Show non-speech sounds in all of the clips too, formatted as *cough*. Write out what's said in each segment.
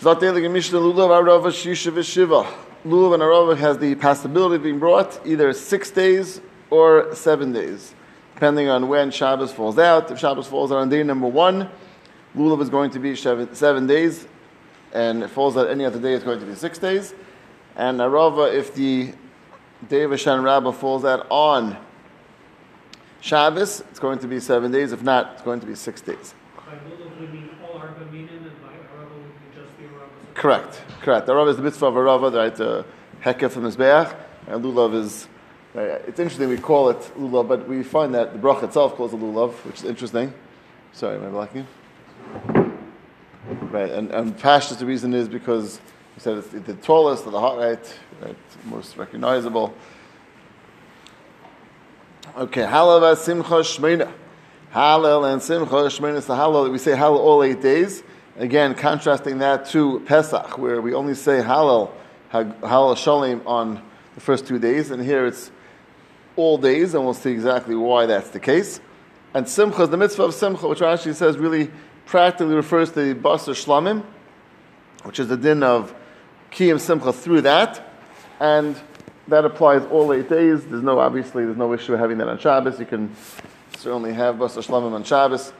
Zatelig Mishnah Lulav and Arava has the possibility of being brought either six days or seven days, depending on when Shabbos falls out. If Shabbos falls out on day number one, Lulav is going to be seven, seven days, and it falls out any other day, it's going to be six days. And Arava, if the day of Hoshana Rabbah falls out on Shabbos, it's going to be seven days. If not, it's going to be six days. By Lulav, we mean all Arba Minim, and by Araba, we mean just the Araba. Correct, correct. The Rav is the mitzvah of a Rav, right? Uh, Hekef from Mizbeach, and Lulav is. Right, it's interesting we call it Lulav, but we find that the Brach itself calls it Lulav, which is interesting. Sorry, am I blocking? Right, and, and Pashas, the reason is because we said it's the tallest, the hot, right? right? Most recognizable. Okay, Hallel Simcha Shmeina. Hallel and Simcha Shmeina is the Hallel. We say Hallel all eight days. Again, contrasting that to Pesach, where we only say Hallel, Hallel Shalom on the first two days, and here it's all days, and we'll see exactly why that's the case. And Simcha the mitzvah of Simcha, which Rashi says really practically refers to the Basar Shlamim, which is the din of Kiyam Simcha through that, and that applies all eight days. There's no, obviously, there's no issue having that on Shabbos. You can certainly have Basar Shlamim on Shabbos.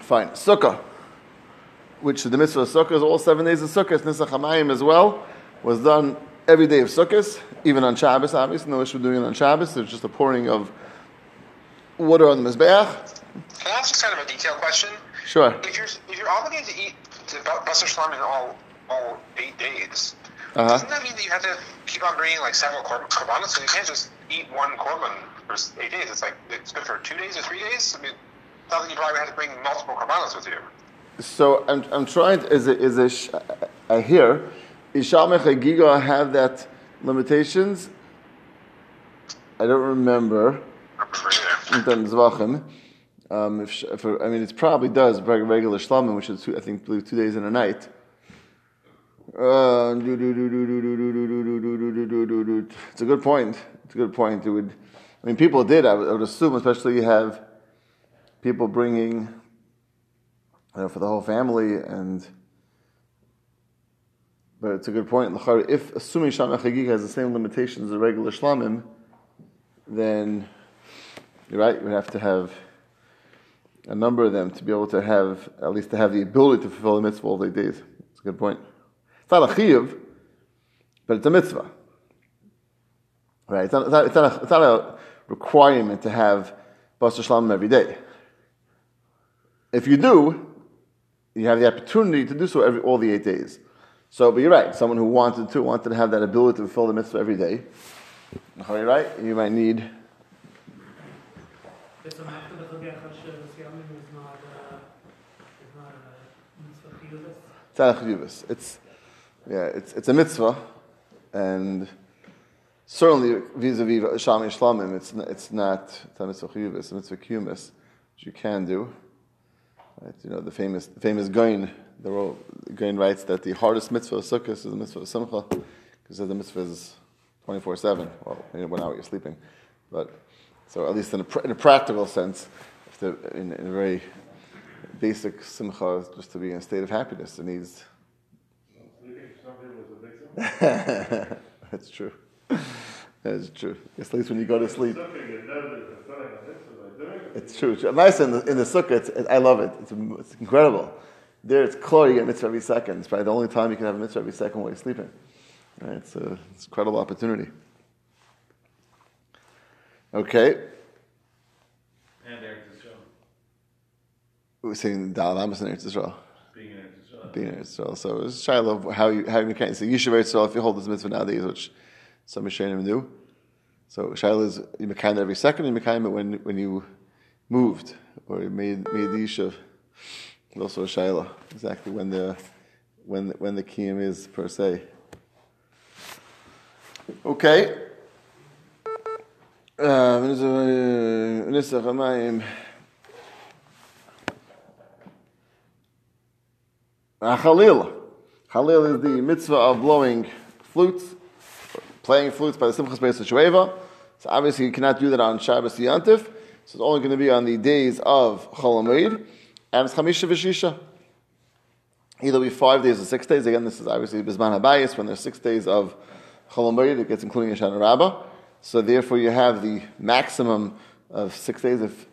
Fine. Sukkah, which the mitzvah of Sukkah is all seven days of Sukkah. Nisach Hamayim as well was done every day of Sukkot, even on Shabbos, obviously. No issue doing it on Shabbos. It's just a pouring of water on the Mizbeach. Can I ask just kind of a detailed question? Sure. If you're if you're obligated to eat to Basar Shlam in all all eight days, Uh-huh. doesn't that mean that you have to keep on bringing like several kor- korbanos? So you can't just eat one korban for eight days. It's like it's good for two days or three days. I mean, like you probably have to bring multiple korbanos with you. So I'm, I'm trying, as a, is a, a here, Isham Chagiga have that limitations? I don't remember. Um, if, if, I mean, it probably does regular shlamim, which is two, I think believe two days and a night. Uh, it's a good point. It's a good point. It would, I mean, people did. I would, I would assume, especially you have people bringing for the whole family, and but it's a good point. If assuming Shama Chagig has the same limitations as a regular shlamim, then you're right. You have to have a number of them to be able to have at least to have the ability to fulfill the mitzvah all the days. It's a good point. It's not a chiyuv, but it's a mitzvah. Right? It's not, it's not, it's not, a, it's not a requirement to have basar shlamim every day. If you do, you have the opportunity to do so every all the eight days. So, but you're right. Someone who wanted to wanted to have that ability to fulfill the mitzvah every day. Are You're right. You might need. It's not a chiyuvus. It's yeah, it's it's a mitzvah, and certainly vis-a-vis shami shlamim, it's it's not it's a mitzvah chiyuvus. It's a mitzvah kiyumis, which you can do. Right? You know the famous the famous Gaon. The ro- Gaon writes that the hardest mitzvah of sukkah is the mitzvah of simcha, because the mitzvah is twenty four seven. Well, you know, one hour you're sleeping, but so at least in a, pr- in a practical sense, if the, in, in a very basic simcha is just to be in a state of happiness. It needs. *laughs* That's true. That's true. At least when you go to sleep. It's true. Nice in the, in the sukkah. It, I love it. It's, it's incredible. There, it's clear you get mitzvah every second. It's probably the only time you can have a mitzvah every second while you're sleeping. Right? It's, a, it's an incredible opportunity. Okay. And Eretz Yisrael. We're saying Dal Amos in Eretz Israel. Being in Eretz Yisrael. being in Eretz Yisrael. So it's Shiloh of how you how you can so Yishuv Eretz Yisrael if you hold this mitzvah nowadays, which some Rishonim do. So Shiloh is you it every second, you mekayim it when when you moved or made made the. It's also a Shiloh exactly when the when when the kiyum is per se. Okay. Uh, Nisach Hamayim. Uh, Chalil. Chalil is the mitzvah of blowing flutes, playing flutes by the Simchas Beis Shueva. So obviously you cannot do that on Shabbos Yantif. So it's only going to be on the days of Chol HaMoed. And it's Chamisha V'Shisha. Either be five days or six days. Again, this is obviously Bisman Habayis, when there's six days of Cholamayid, it gets including Hoshana Rabbah. So therefore you have the maximum of six days if,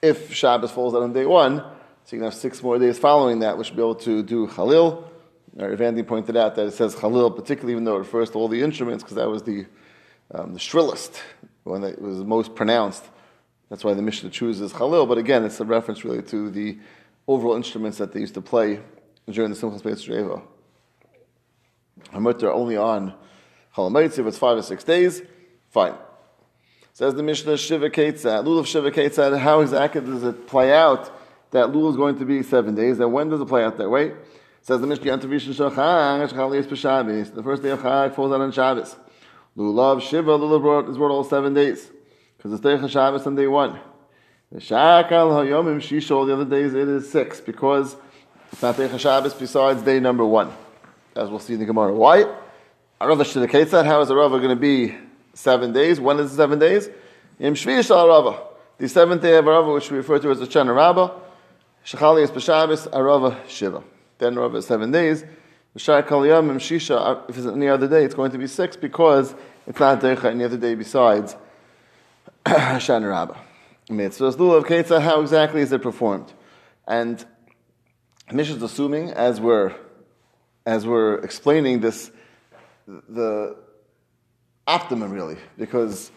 if Shabbos falls out on day one. So you can have six more days following that, which will be able to do Khalil. Or Evandy pointed out that it says Khalil, particularly even though it refers to all the instruments, because that was the, um, the shrillest, one, that was most pronounced. That's why the Mishnah chooses Khalil. But again, it's a reference really to the overall instruments that they used to play during the Simchas Beis Reva. Hamutter only on Chalamayitz, if it's five or six days, fine. Says the Mishnah, Shiva Ketzad, Lulav Shiva Ketzad, how exactly does it play out that Lulav is going to be seven days, and when does it play out that way? Says the Mishnah, Yantavishan Shachag, Shachal B'Shabbos, the first day of Chag falls out on Shabbos. Lulav Shiva, Lulav is brought all seven days, because it's day of Shabbos on day one. The Shakal Hayomim Shisha, all the other days it is six, because it's not day of Shabbos besides day number one, as we'll see in the Gemara. Why? Arava Shidaketza, how is Arava going to be seven days? When is the seven days? Im Shvish Arava. The seventh day of Arava, which we refer to as the Shana Rabbah, Shechali is B'Shabbos, Arava Shiva. Then Arava is seven days. B'Shar Kaliyam Im Shisha, if it's any other day, it's going to be six because it's not Deicha any other day besides *coughs* Shana Rabbah. Mitzvahs Lulav Ketza, how exactly is it performed? And Mishnah is assuming, as we're, as we're explaining this, the optimum really, because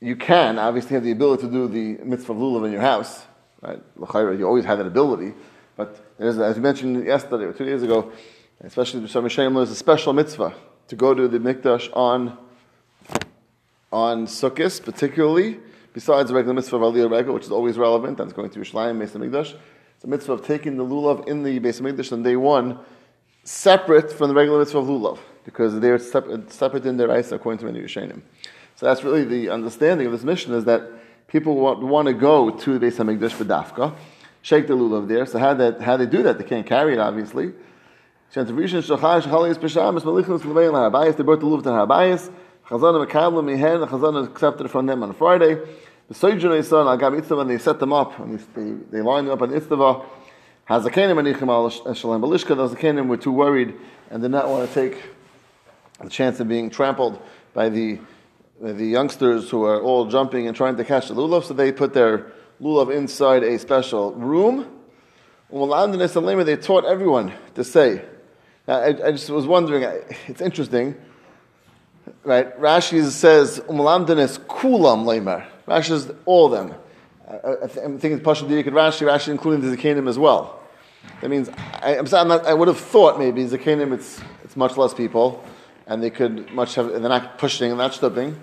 you can obviously have the ability to do the mitzvah lulav in your house, right? You always have that ability, but as we mentioned yesterday or two days ago, especially the Shem there's a special mitzvah to go to the mikdash on on Sukkot, particularly, besides the regular mitzvah of Aliyah Rega, which is always relevant, that's going to Yerushalayim, Beis Hamikdash. It's a mitzvah of taking the lulav in the Beis Hamikdash on day one, separate from the regular mitzvah of lulav because they're separate in their eyes according to many Rishonim. So that's really the understanding of this mission is that people want, want to go to the Beis Hamikdash for dafka, shake the lulav there. So how that how they do that? They can't carry it obviously. They brought the lulav to Habayis. Chazana Mekabla Mihen. The Chazana accepted from them on Friday. The Sojourner son Al Gab and they set them up and they, they lined them up on Itzava. Hazakanim and Ichim Al eh, Shalem Balishka. Those Zakanim were too worried and did not want to take the chance of being trampled by the, the youngsters who are all jumping and trying to catch the lulav, so they put their lulav inside a special room. They taught everyone to say. I, I just was wondering, it's interesting, right? Rashi says, Umalamdanis kulam lemer. Rashi says all of them. Uh, uh, I, think it's Pashal Diyak and Rashi, Rashi including the Zakanim as well. That means, I, I'm, not, I would have thought maybe Zakanim, it's, it's much less people and they could much have, they're not pushing and not stooping,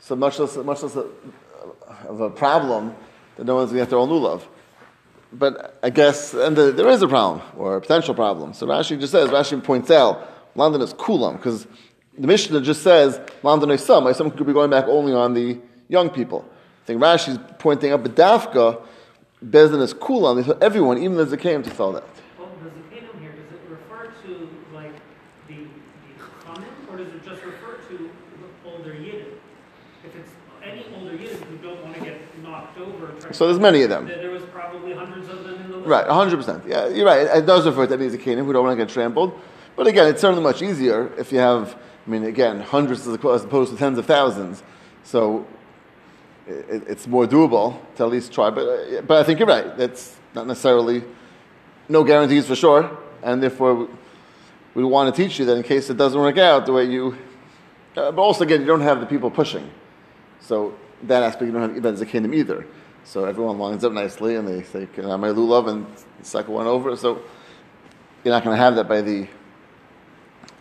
so much less, much less a, of a problem that no one's going to get their own lulav. But I guess, and the, there is a problem, or a potential problem. So Rashi just says, Rashi points out, London is kulam, because the Mishnah just says, London is some. Some could be going back only on the young people. I think Rashi is pointing up, but Dafka, Bezdin is kulam, they everyone, even the Zakim, to sell that. Well, the Zakaim here, does it refer to like the, the common, or does it just refer to older Yidden? If it's any older Yidden who don't want to get knocked over. So there's many of them. There was probably hundreds of them in the list. Right, 100%. Yeah, you're right. It does refer to any Zakanim who don't want to get trampled. But again, it's certainly much easier if you have, I mean, again, hundreds as opposed to tens of thousands. So it, it's more doable to at least try. But, uh, but I think you're right. That's not necessarily, no guarantees for sure. And therefore, we want to teach you that in case it doesn't work out the way you. Uh, but also, again, you don't have the people pushing. So that aspect, you don't have Ibn Zakanim either. So everyone lines up nicely and they say, Can I have my lulav? And the second one over. So you're not going to have that by the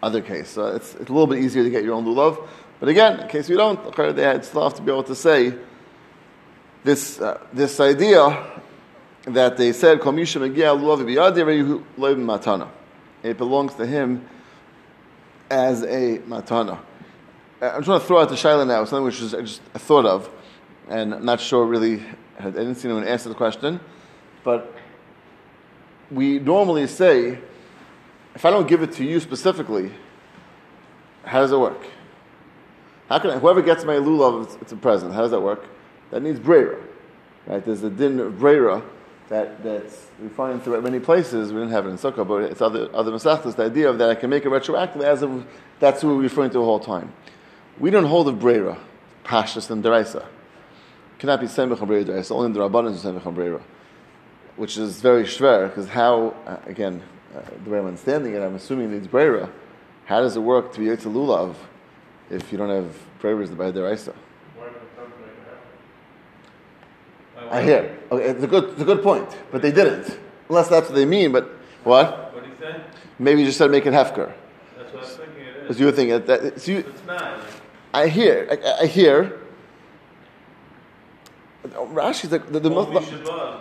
other case. So it's, it's a little bit easier to get your own lulav. But again, in case you don't, they had still have to be able to say this, uh, this idea that they said, matana. It belongs to him as a matana. I'm trying to throw out the shaila now, something which is I just thought of, and I'm not sure really I didn't see anyone answer the question, but we normally say, if I don't give it to you specifically, how does it work? How can I, whoever gets my lulav, it's, it's a present. How does that work? That needs brera, right? There's a din of brera that that's we find throughout many places. We didn't have it in Sukkah, but it's other other masachtas. The idea of that I can make it retroactive as of that's what we're referring to the whole time. We don't hold of brera, pashas and deraisa. Cannot be semich brera deraisa. Only the rabbanon is semich brera, which is very schwer because how uh, again uh, the way I'm understanding it, I'm assuming it's brera. How does it work to be yotze lulav if you don't have breras by deraisa? Why don't some make it happen? I hear. Okay, it's a good, it's a good point, but they didn't. Unless that's what they mean. But what? What do you say? Maybe you just said make it hefker. That's what I'm thinking it is. you were thinking that. that so you, It's not. I hear. I, I hear. Rashi's like the, the most.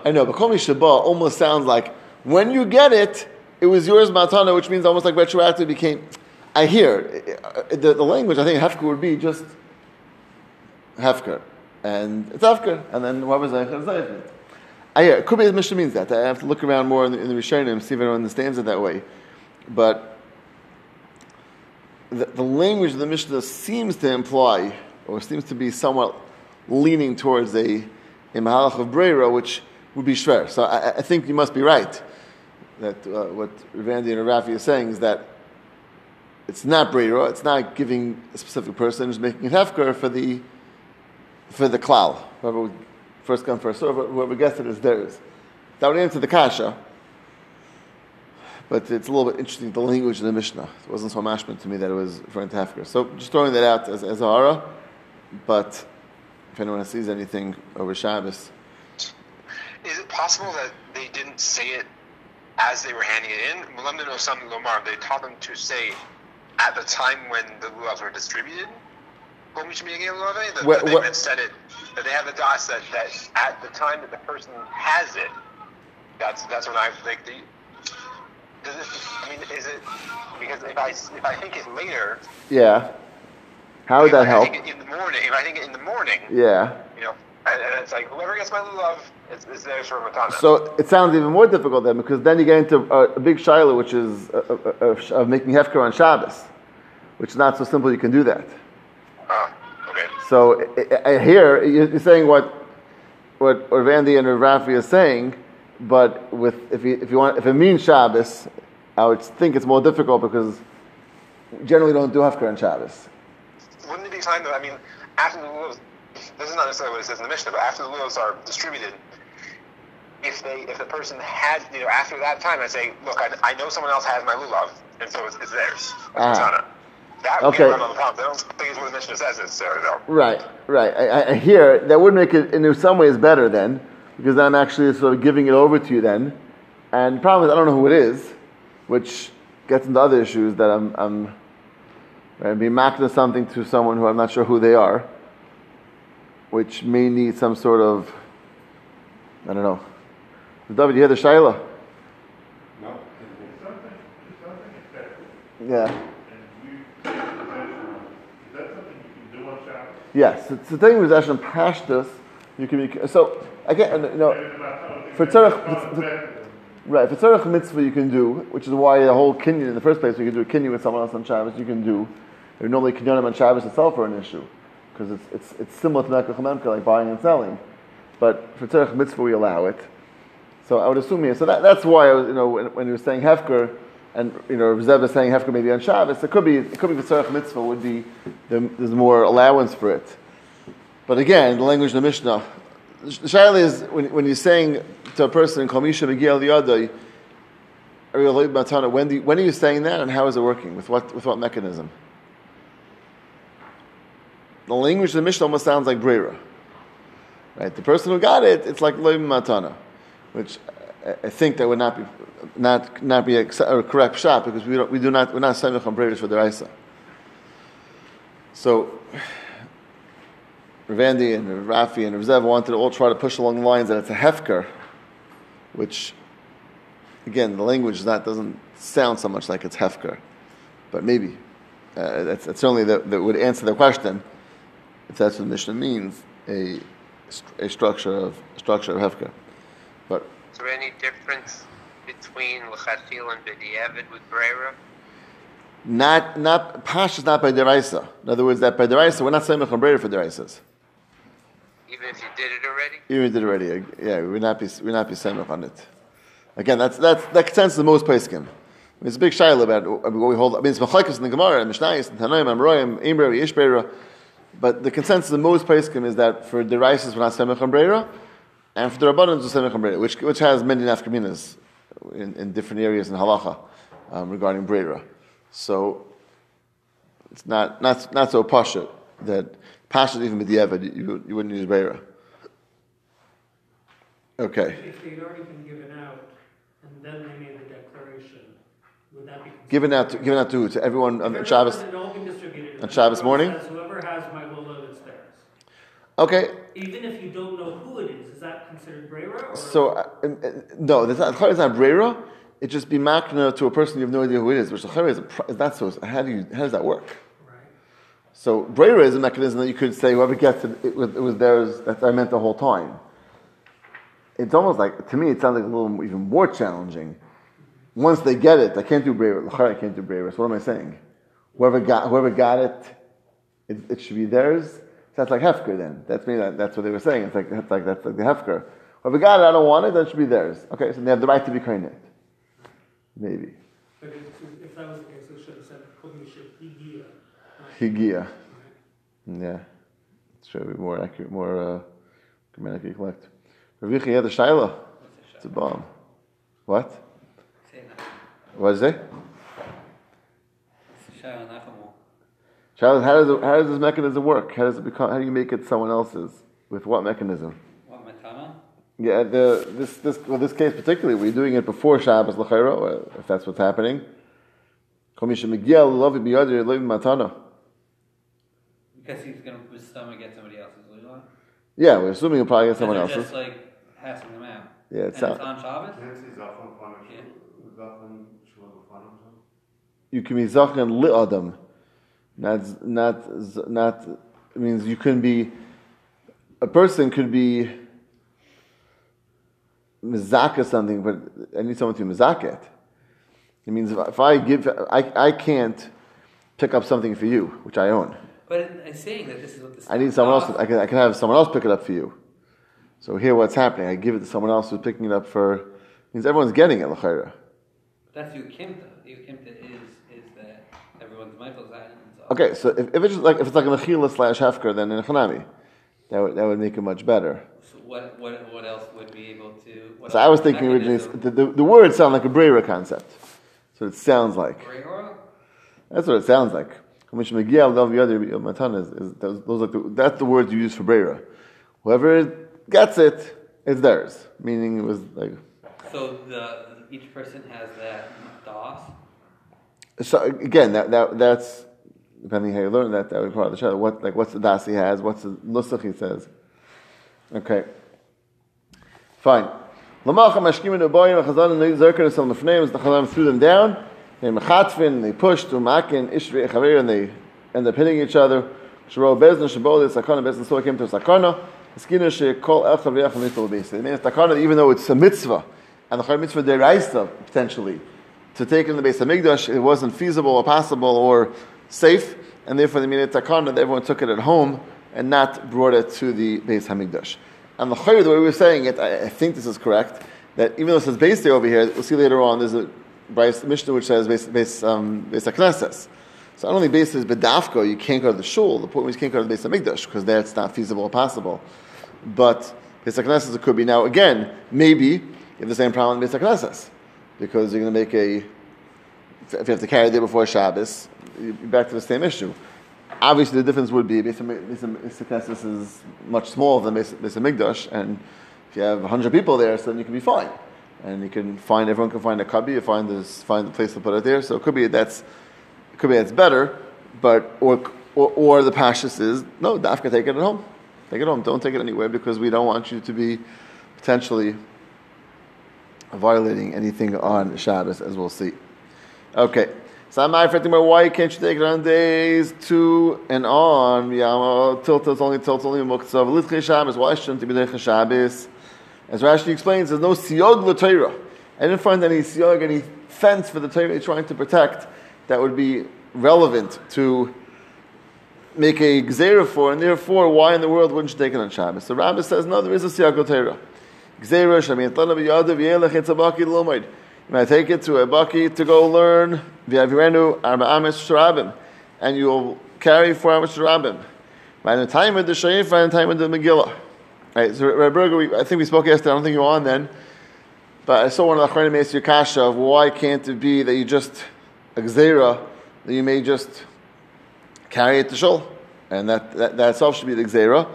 I know, but Kol Shabbat almost sounds like when you get it, it was yours matana, which means almost like retroactive became. I hear the, the language. I think hefker would be just hefker, and it's hefker, and then zeicher is zeicher. I hear. It could be the Mishnah means that. I have to look around more in the, in the Rishonim see if anyone understands it that way, but the, the language of the Mishnah seems to imply, or seems to be somewhat leaning towards a, a mahalach of Breira, which would be shver. So I, I think you must be right that uh, what Randy and Rafi are saying is that it's not Breira, it's not giving a specific person, it's making it hefker for the for the klal. Whoever first come first serve, whoever gets it is theirs. That would answer the kasha. But it's a little bit interesting, the language of the Mishnah. It wasn't so mashman to me that it was referring to Hefker. So just throwing that out as, as hara. But if anyone sees anything over Shabbos, Is it possible that they didn't say it as they were handing it in? Osam Lomar, they taught them to say at the time when the lulavs were distributed. Kol mi shemiyagei lulave, That Wha- that they said it. That they have the das that, that at the time that the person has it, that's that's when I like the. Does it? I mean, is it because if I if I think it later, yeah. How would that I help? in the morning, if I think it in the morning, Yeah. you know, and, and it's like whoever gets my lulav, it's, it's theirs for matana. So it sounds even more difficult then, because then you get into a, a big shiloh, which is uh, uh, uh, of making hefker on Shabbos, which is not so simple. You can do that. Ah, okay. So I, I hear you're saying what what Orvandi and Rafi are saying, but with if you if you want if it means Shabbos, I would think it's more difficult because generally don't do hefker on Shabbos. Wouldn't it be time that I mean, after the this is not necessarily what it says in the Mishnah, but after the lulavs are distributed, if they if the person had you know after that time, I say, look, I, I know someone else has my lulav, and so it's, it's theirs. Ah. Matana. That would Okay. get around the problems. I don't think it's what the Mishnah says necessarily, though. Right, right. I, I- hear that would make it in some ways better then, because then I'm actually sort of giving it over to you then. And the problem is I don't know who it is, which gets into other issues that I'm, I'm right, being marketing something to someone who I'm not sure who they are, which may need some sort of, I don't know. David, you hear the Shaila? No. It's something, it's something effective, Yeah. and you take possession of it. Is that something you can do on Shabbos? Yes, it's the thing with Hashem Pashtus, you can be, so, again, you know, Maybe about something For tzarech- for-. Right, it's a mitzvah, you can do, which is why the whole kinyan in the first place, you can do a kinyan with someone else on Shabbos, you can do. Or normally kinyanim on Shabbos itself are an issue, because it's, it's, it's similar to Mekach Memka, like buying and selling. But for tzarech mitzvah, we allow it. So I would assume here, so that, that's why, I was, you know, when, when you were saying Hefker, and, you know, Zev is saying Hefker maybe on Shabbos, it could be, it could be for mitzvah would be, there's more allowance for it. But again, the language of the Mishnah, the shaila is when, when you're saying to a person, "Kamisha Miguel Yadai," when, do you, when are you saying that, and how is it working? With what with what mechanism? The language of the Mishnah almost sounds like Brera. Right? The person who got it, it's like Loim Matana, which I, think that would not be not not be a, correct shot because we don't we do not we're not saying on Breras for the Raisa. So Ravandi and Rafi and Rav wanted to all try to push along the lines that it's a hefker, which, again, the language not doesn't sound so much like it's hefker, but maybe uh, that's, that's certainly that, that would answer the question if that's what Mishnah means a a structure of structure of hefker. But Is there any difference between L'chasil and B'diavad with Brera? not not pash is not by deraisa. In other words, that by deraisa we're not saying mecham for deraisas. Even if you did it already? Even if you did it already, yeah, we're not be we're not be semach on it. Again, that's that's that consensus the most mean, it's a big shaila about what we hold. I mean, it's machlekes in the Gemara and Mishnayos and Tanaim, Amroyim, Imber, Yishbera. But the consensus of most poskim is that for the rices we're not semach on breira, and for the rabbanon it's semach on breira, which which has many nafkaminas in, in different areas in halacha um, regarding breira. So it's not not not so pasha that pasha even with the you, you wouldn't use breira. Okay. If they'd already been given out, and then they made the declaration, would that be? Given out to, given out to, to everyone on Shabbos. everyone had all been distributed, on Shabbos morning? Whoever has my lolo, it's theirs. Okay, Even if you don't know who it is, is that considered brera? Or? so uh, uh, no, that's not, it's not brera. It just be makna to a person you have no idea who it is, which the is, a is not so. How do you how does that work? Right. So brera is a mechanism that you could say whoever gets it, it was, it was theirs. That I meant the whole time. It's almost like to me, it sounds like a little even more challenging. Once they get it, I can't do brera. I can't do brera. So what am I saying? Whoever got whoever got it, it, it should be theirs. That's like hefker. Then that's me. That, that's what they were saying. It's like that's like that's like the hefker. Whoever got it, I don't want it. That should be theirs. Okay, so they have the right to be kind it. Maybe But if, if that was the case, it should have said Kogniship Higia. higia. Yeah, it's true. Be more accurate, more uh, grammatically correct. Ravichi had the shaila. It's a bomb. What? Say that. What is it? It's a Shara Nachamu. Shaila, how does it, how does this mechanism work? How does it become? How do you make it someone else's? With what mechanism? What Matana? Yeah, the this this well, this case particularly, we're doing it before Shabbos l'chayra, uh, if that's what's happening. Kol mi shemigiel lovi biyadir lovi matana. Because he's going to his stomach get somebody else's Lula. Yeah, we're assuming he'll probably get someone And they're else's. Just like passing them out. Yeah, it and sounds- it's on Shabbos? Can't say Zafon Panash, Yeah. Zafon Shulon Panash. You can be zachan li adam, not not not. It means you can be. A person could be mizaka something, but I need someone to mizaka it. It means if, if I give, I, I can't pick up something for you, which I own. But it's saying that this is what this I need someone else. I can, I can have someone else pick it up for you. So here, what's happening? I give it to someone else who's picking it up for. Means everyone's getting it. l'chayra. That's Yukimta. Yukimta is, is that everyone's. So Okay, so if, if it's just like if it's like a mechila slash hefker, then in a chanami, that would that would make it much better. So what, what, what else would be able to. So I was thinking originally, the, the, the words sound like a brera concept. So it sounds like oil? that's what it sounds like. Which Megiel Dov Yoder Matan is, is those, those are the, that's the words you use for brera. Whoever gets it, it's theirs. Meaning it was like So the each person has that DOS. So again, that, that that's depending how you learn that, that would be part of the shadow. What like what's the das he has? What's the nusach he says? Okay, fine. Lamacha mashkim in ubayim achazan and zerker sal mefneim as the chazam threw them down. They machatfin, they pushed to makin ishri echaver and they end up hitting each other. Sharo bezna shabol the sakana bezna so came to sakana. Skina she kol echad v'yachal mitzvah base. They mean sakana even though it's a mitzvah and the chayim mitzvah deraisa potentially to take in the base of Migdash, it wasn't feasible or possible or safe, and therefore they made it takana that everyone took it at home and not brought it to the Beis Hamikdash. And the chayr, the way we were saying it, I, I think this is correct, that even though it says base day over here, we'll see later on, there's a Bryce Mishnah which says base, base, um, Beis Knesses. So not only base is bedafko, you can't go to the shul, the point is you can't go to the base of Migdash, because there it's not feasible or possible. But Beis Knesses it could be. Now again, maybe you have the same problem in base because you're going to make a. If you have to carry it before Shabbos, back to the same issue. Obviously, the difference would be Beis is much smaller than Beis Hamikdash, and if you have hundred people there, so then you can be fine, and you can find everyone can find a cubby, you find this find the place to put it there. So it could be that's it could be that's better, but or or, or the pashas is no, dafka take it at home, take it home. Don't take it anywhere because we don't want you to be potentially violating anything on Shabbos, as we'll see. Okay. Why can't you take it on days two and on? Yama tilt is only tilt only muktzah. Litchei Shabbos. Why shouldn't it be Litchei Shabbos? As Rashi explains, there's no siyog l'Torah. I didn't find any siyog, any fence for the Torah they're trying to protect that would be relevant to make a gzera for, and therefore, why in the world wouldn't you take it on Shabbos? The Rabbi says, no, there is a siyakot Torah. Gzera, shamin, tlana b'yadav, yelech, it's a baki l'lomaid. You might take it to a baki to go learn, v'yavirenu, arba amis sharabim, and you will carry four amis sharabim. By the time of the Shaif, by the time of the Megillah. Right, so Rabbi Berger, I think we spoke yesterday, I don't think you were on then, but I saw one of the Achronim kasha of why can't it be that you just, a gzera, that you may just carry it to shul, and that, that, that itself should be the gzera.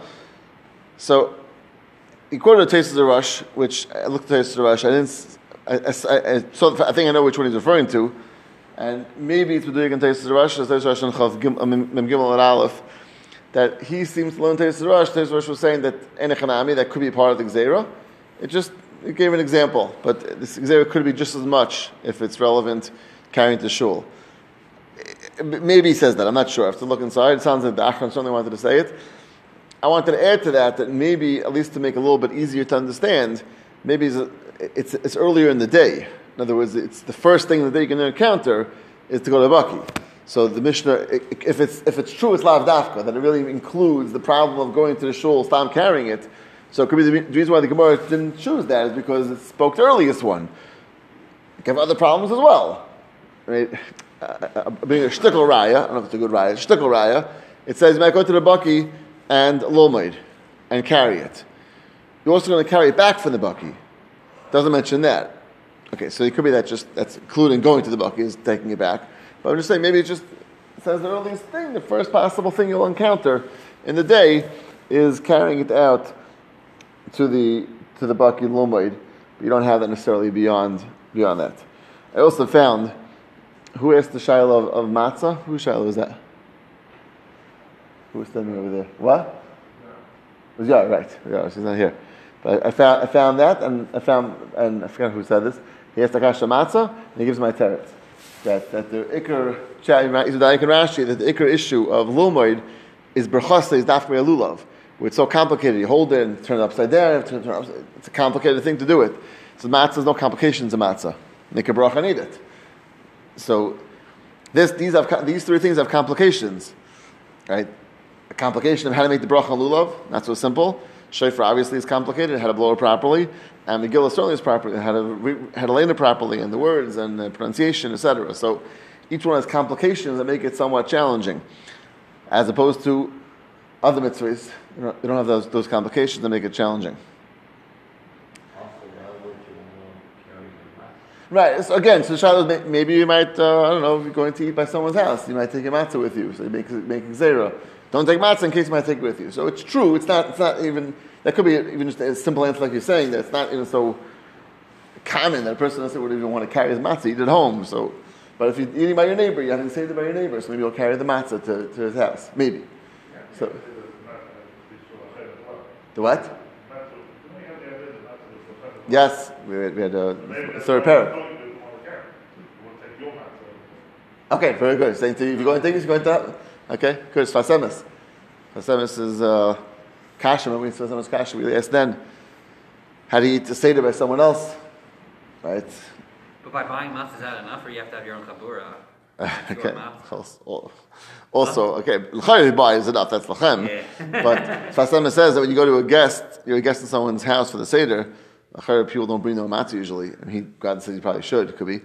So, he quoted a the Rush, which I looked at the taste of the Rush, I didn't, I, I, I, so I think I know which one he's referring to, and maybe it's B'duik and Tesis Rush, as Tesis Rush and Chav uh, Mem Gimel and Aleph, that he seems to learn Tesis Tesis Rush was saying that Enechanami, that could be part of the gzera. It just, it gave an example, but this gzera could be just as much if it's relevant carrying to shul. Maybe he says that. I'm not sure. I have to look inside. It sounds like the Achron certainly wanted to say it. I wanted to add to that that maybe, at least to make it a little bit easier to understand, maybe it's, it's, earlier in the day. In other words, it's the first thing that they're going to encounter is to go to the Baki. So the Mishnah, if it's, if it's true, it's lav dafka, that it really includes the problem of going to the shul, stop carrying it. So it could be the reason why the Gemara didn't choose that is because it spoke the earliest one. It can have other problems as well. Right? uh, being a shtickle raya, I don't know if it's a good raya, shtickle raya, it says you might go to the baki and Lomaid and carry it. You're also going to carry it back from the baki. Doesn't mention that. Okay, so it could be that just that's including going to the baki is taking it back. But I'm just saying maybe it just says the earliest thing, the first possible thing you'll encounter in the day is carrying it out to the to the baki lomid. But you don't have that necessarily beyond beyond that. I also found who asked the Shiloh of, of matzah? Whose Shiloh was that? Who was standing over there? What? Was yeah, right. Yeah, she's not here. But I found, I found that, and I found, and I forgot who said this. He asked Akash matzah, and he gives my teretz. That, that the Iker, with Iker Rashi, that the Iker issue of Lumoid is Berchasa, is Dafka Lulav. It's so complicated. You hold it and turn it upside down, turn it upside, it's a complicated thing to do it. So matzah, there's no complications in matzah. A bracha need it. So this, these, have, these three things have complications, right? A complication of how to make the bracha lulav, not so simple. Shofar obviously is complicated, how to blow it properly, and Megillah certainly is properly, how to, how to lay it properly, and the words and the pronunciation, etc. So each one has complications that make it somewhat challenging, as opposed to other mitzvahs. You don't, don't have those, those complications that make it challenging. Right. So again, so Shiloh, maybe you might, uh, I don't know, if you're going to eat by someone's house, you might take a matzah with you. So you make make zera. Don't take matzah in case you might take it with you. So it's true. It's not. It's not even. That could be even just a simple answer like you're saying. That it's not even so common that a person doesn't would even want to carry his matzah, eat at home. So, but if you're eating by your neighbor, you have to say it by your neighbor. So maybe you'll carry the matzah to, to his house. Maybe. So. The what? Yes, we had, we had a third pair. Okay, very good. To you, if you're going to think, you're going to. Okay, good. Sfas Emes. Sfasemis is uh, kasha. When we Sfas Emes kasha, we asked then, how do you eat the seder by someone else? Right? But by buying matzah, is that enough, or you have to have your own kabura? *laughs* okay. Also, okay, l'chayr buy is enough. That's lachem. Yeah. *laughs* but Sfas Emes says that when you go to a guest, you're a guest in someone's house for the seder. Achara people don't bring no matzah usually. I mean, he, God says he probably should, could be,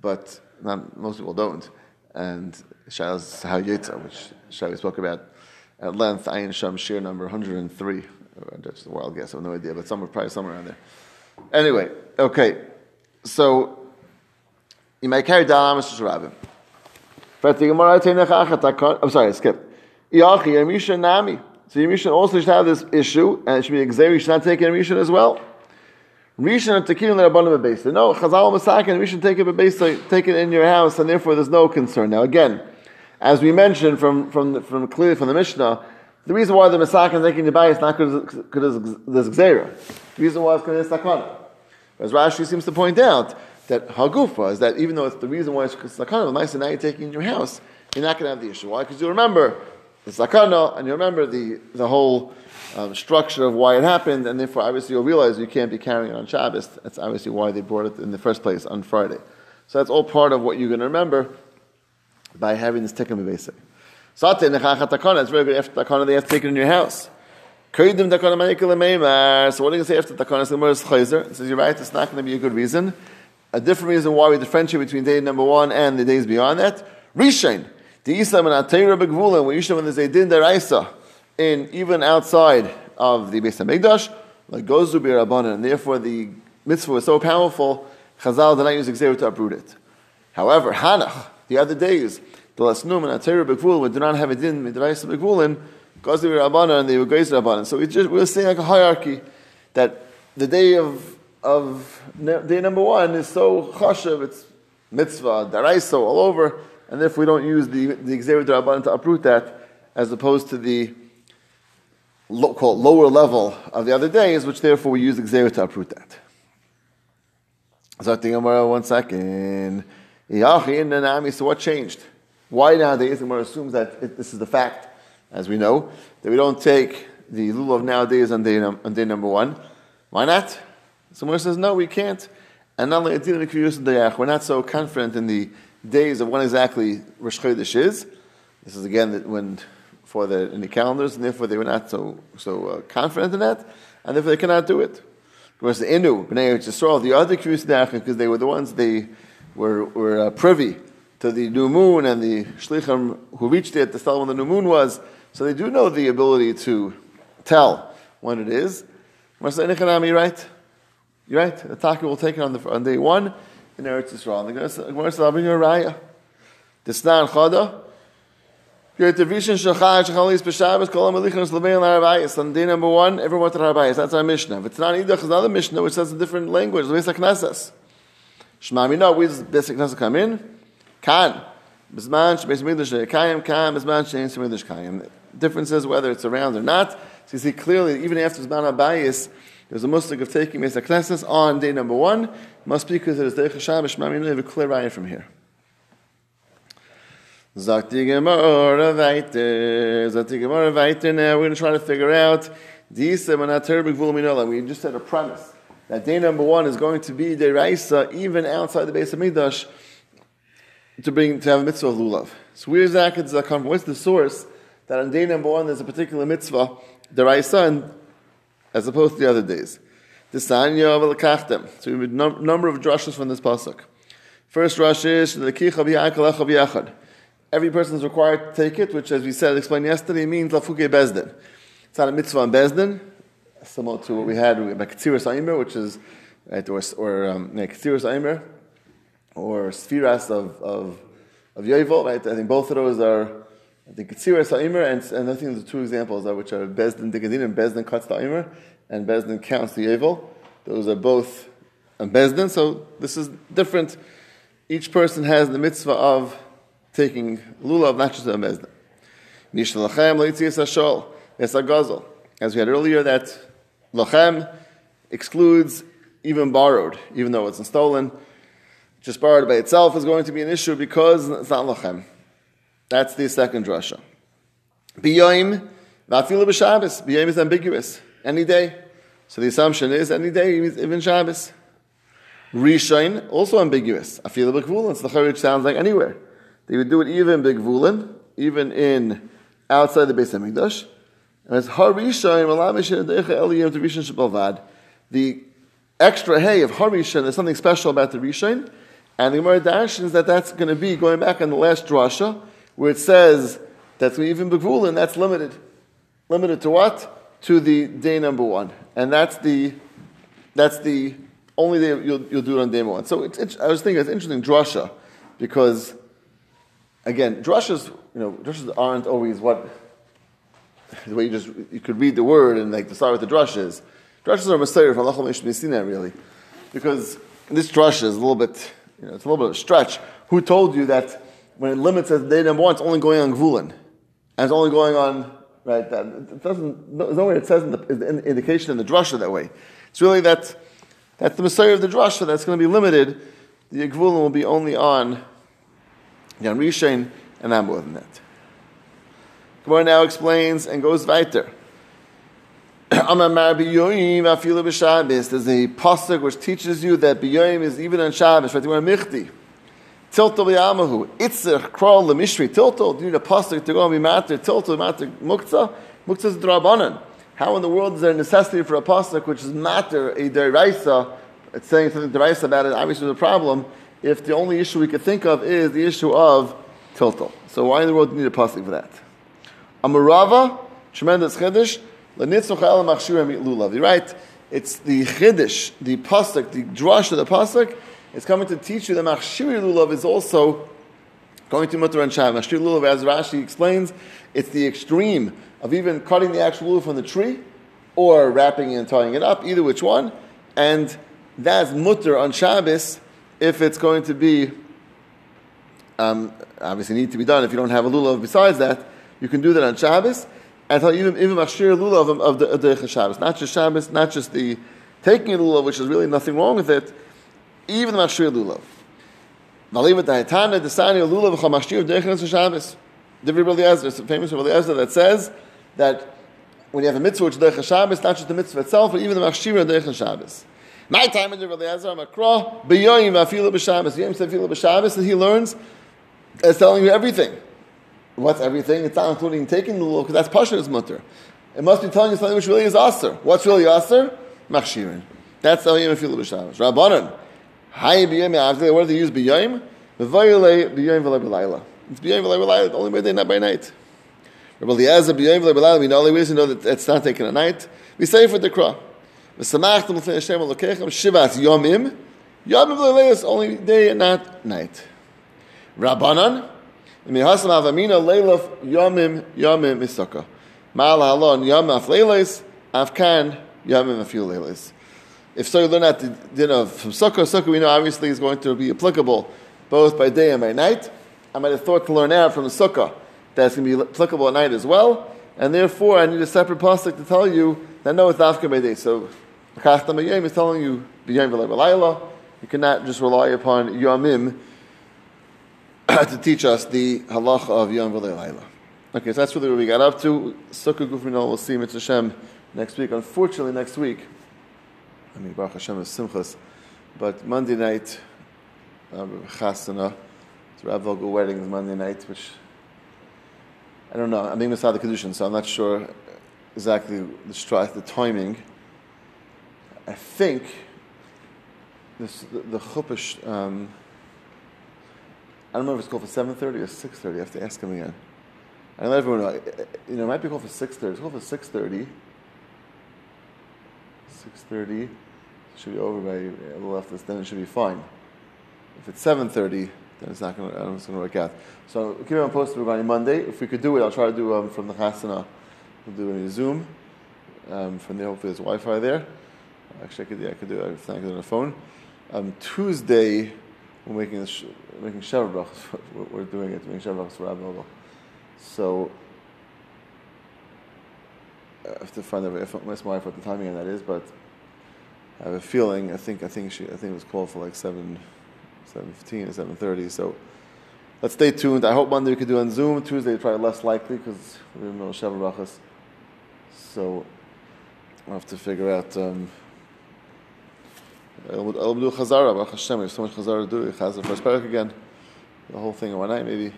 but not, most people don't. And Shaila's how Yetza, which Shaila spoke about at length, Ayin Sham Shir number 103. That's a wild guess, I have no idea, but somewhere, probably somewhere around there. Anyway, okay, so you might carry down Amish Rabbim. I'm sorry, I skipped. So Yemishan also should have this issue, and it should be Xeri should not take Yemishan as well. Rishon and Tekilim Rabbanim Bebeisa. No, Chazal Masakin, should take it Bebeisa, take it in your house, and therefore there's no concern. Now again, as we mentioned from, from, from clearly from the Mishnah, the reason why the Masakin taking the bayis is not because there's Gzera. The reason why is because there's Sakana. As Rashi seems to point out, that Hagufa is that even though it's the reason why it's Sakana, nice and now you're taking in your house, you're not going to have the issue. Why? Because you remember the Sakana, and you remember the, the whole um, structure of why it happened, and therefore, obviously, you'll realize you can't be carrying it on Shabbos. That's obviously why they brought it in the first place on Friday. So that's all part of what you're going to remember by having this tikkun basic. Sate nechachat takana. It's very good after takana they have to take it in your house. So what are you going to say after takana? So chayzer. It says you're right. It's not going to be a good reason. A different reason why we differentiate between day number one and the days beyond that. Rishain. The Islam and Atayra Begvulim. When usually when there's a din deraisa in even outside of the Beis Hamikdash, like gozu birabanan, and therefore the mitzvah was so powerful. Chazal did not use Xer to uproot it. However, Hanach, the other days, the last Lasnum and Atayra Begvulim do not have a din midraisa Begvulim. Gozu birabanan, and they were Gezer Rabbanan. So we just we're saying like a hierarchy that the day of of day number one is so chashav, it's mitzvah, daraiso, all over, and therefore we don't use the the Xer Rabbanan to uproot that, as opposed to the lo- called lower level of the other days, which therefore we use the Xer to uproot that. So think Gemara, one second. So what changed? Why nowadays? Gemara assumes that it, this is the fact, as we know, that we don't take the lulav nowadays on day, on day number one. Why not? Someone says no, we can't. And not only we're not so confident in the days of when exactly Rosh Chodesh is. This is again when for the in the calendars, and therefore they were not so so uh, confident in that, and therefore they cannot do it. Whereas the Inu, Bnei Yisrael, the other Dachim, because they were the ones they were, were uh, privy to the new moon and the Shlichim who reached it to tell when the new moon was, so they do know the ability to tell when it is. Right? You're right. The Taka will take it on, the, on day one in Eretz Yisrael. The Gemara says, I'll bring you a raya. The Snan Chada. Vishan Shachar Shachalis B'Shabbos Kol HaMelichon Slavein L'Harbayis. On day number one, everyone went to Harbayis. That's our Mishnah. It's not either, it's another Mishnah which says a different language. The Beis HaKnesses. Shema Mina, where does Beis HaKnesses come in? Kan. Bisman Shebeis Mikdash Kayim. Kan. Bisman Shebeis Mikdash Kayim. Difference is whether it's around or not. So you see clearly, even after Zman HaBayis, there's a muslik of taking Beis HaKnesses on day number one. Must be because it is Derech HaShabbos. Shema Mina, you have a clear raya from here. Sagt die Gemara weiter. Sagt die Gemara weiter. Now we're going to try to figure out these We just had a premise that day number one is going to be the Raisa even outside the base of Midrash to bring to have a mitzvah of lulav. So where exactly does that come from? What's the source that on day number one there's a particular mitzvah, the Raisa, and, as opposed to the other days? The Sanya of Kachtem. So we have a number of drushes from this pasuk. First rush is. Every person is required to take it, which, as we said, explained yesterday, means lafuke bezdin. It's not a mitzvah on similar to what we had with Ketziris Aimer, which is, right, or, or um, Aimer, or Sphiras of, of, of Yovel, right? I think both of those are, I think Ketziris Aimer, and, and I think the two examples are which are bezdin digadin, and cuts the Aimer, and bezdin counts the Yovel. Those are both on bezdin, so this is different. Each person has the mitzvah of taking lulav, not just a mezdin. Mishnah lachem leitzias hashol. A gazel. As we had earlier, that lachem excludes even borrowed, even though it's stolen. Just borrowed by itself is going to be an issue because it's not lachem. That's the second drasha. Biyoim, vafilu b'Shabbos. Biyoim is ambiguous. Any day. So the assumption is any day, even Shabbos. Rishain, also ambiguous. B'Kvulin. It's the which sounds like anywhere. They would do it even big vulin, even in outside the base of Mikdash. And it's harishain malamishin to rishain. The extra hay of harishain, there's something special about the rishain. And the Gemara dashes that that's going to be going back on the last drasha, where it says that's even begvulin, that's limited. Limited to what? To the day number one. And that's the that's the only day you'll, you'll do it on day one. So it's, it's, I was thinking it's interesting drasha because again, drushes, you know, drushes aren't always what the way you just you could read the word and like decide what the drush is. Drushes are a Messiah from Lachal Mishmisina, really, because this drush is a little bit, you know, it's a little bit of a stretch. Who told you that when it limits as day number one, it's only going on Gvulin, and it's only going on right? That it doesn't. There's nowhere it says in the, in the indication in the drasha that way. It's really that that's the Messiah of the drasha that's going to be limited. The Gvulin will be only on Yan Rishain, and not more than that. Gemara now explains and goes weiter. *coughs* There's a pasuk which teaches you that biyoyim is even on Shabbos. Right? We're michti. Tilto v'yamahu. Itzich kral lemishri. Tilto. Do you need a pasuk to go and be matter? Tilto matter muktzah. Muktzah is drabanan. How in the world is there a necessity for a pasuk which is matter a deraisa? It's saying something deraisa about it. Obviously, there's a problem. If the only issue we could think of is the issue of tilto. So why in the world do you need a pasuk for that? Amurava, tremendous chiddush. You're right. It's the chiddush, the pasuk, the drush of the pasuk. Is coming to teach you that machshir lulav is also going to mutter and shav. Machshir lulav, as Rashi explains, it's the extreme of even cutting the actual lulav from the tree or wrapping it and tying it up, either which one. And that's mutter on Shabbos if it's going to be um, obviously need to be done if you don't have a lulav besides that. You can do that on Shabbos. And even even machshir lulav of, the of Shabbos, not just Shabbos, not just the taking a lulav, which is really nothing wrong with it. Even the machshir lulav. Malivat da'etana desani lulav v'chamashir deichnas Shabbos. Divrei Eliezer, there's a famous Eliezer that says that when you have a mitzvah which is Shabbos, not just the mitzvah itself, but even the machshir deichnas Shabbos. My time in the Eliezer, I'm a crow, b'yoyim v'afilu b'Shabbos. Yom sefilu b'Shabbos, and he learns, it's telling you everything. What's everything? It's not including taking the lulav, because that's Pasha's mutter. It must be telling you something which really is aser. What's really aser? Machshirin. That's the Yom Afilu B'Shabbos. Rabbanan. Hay b'yom avdei. What do they use b'yom? V'vayolei b'yom v'lei b'layla. It's b'yom v'lei b'layla. Only by day, not by night. Rabbi Eliezer b'yom v'lei b'layla. We know the reason know that it's not taken at night. We say for the krah. V'samachtem l'fnei Hashem l'kechem shivas yomim. Yomim v'lei is only day and not night. Rabbanan. Mihasam avamina leilaf yomim yomim misaka. Mal halon yom af leilis afkan yomim afil leilis. If so, you learn that the din of from sukkah. Sukkah we know obviously is going to be applicable both by day and by night. I might have thought to learn out from the sukkah that's going to be applicable at night as well, and therefore I need a separate pasuk to tell you that no, it's afka by day. So Chachtam is telling you b'yom v'layla. You cannot just rely upon yomim *clears throat* to teach us the halacha of Yom V'Leilayla. Okay, so that's really what we got up to. Sukkah Gufrinol, we'll see Mitzvah Hashem next week. Unfortunately, next week, I mean, Baruch Hashem is Simchas, but Monday night, um, Chasana, it's Rav Vogel wedding is Monday night, which, I don't know, I'm being Masad the Kedushin, so I'm not sure exactly the, stri- the timing. I think this, the, the um, I don't know if it's called for seven thirty or six thirty. I have to ask him again. I let everyone know. You know, it might be called for six thirty. It's called for six thirty. Six thirty should be over by a little after this. Then it should be fine. If it's seven thirty, then it's not going. to it's going to work out. So keep it on posted regarding Monday. If we could do it, I'll try to do um, from the Chasana. We'll do it in Zoom. Um, from there, hopefully there's Wi-Fi there. Actually, I could, yeah, I could do it. I could do it on the phone. Um, Tuesday, we're making we're making brachas. *laughs* We're, we're doing it. Making brachas for Rabbi Nogel. So I have to find out if my wife what the timing on that is, but I have a feeling. I think I think she I think it was called for like seven, seven fifteen or seven thirty. So let's stay tuned. I hope Monday we could do on Zoom. Tuesday probably less likely because the middle of Sheva brachas. So I'll have to figure out. Um, I'll, I'll do Chazara, Baruch Hashem. There's so much Chazara to do. Chazara first parak again. The whole thing in one night, maybe.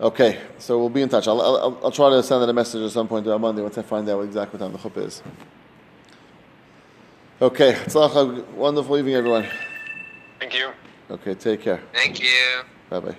Okay, so we'll be in touch. I'll, I'll, I'll try to send out a message at some point on Monday once I find out exactly what time the chuppah is. Okay, wonderful evening, everyone. Thank you. Okay, take care. Thank you. Bye bye.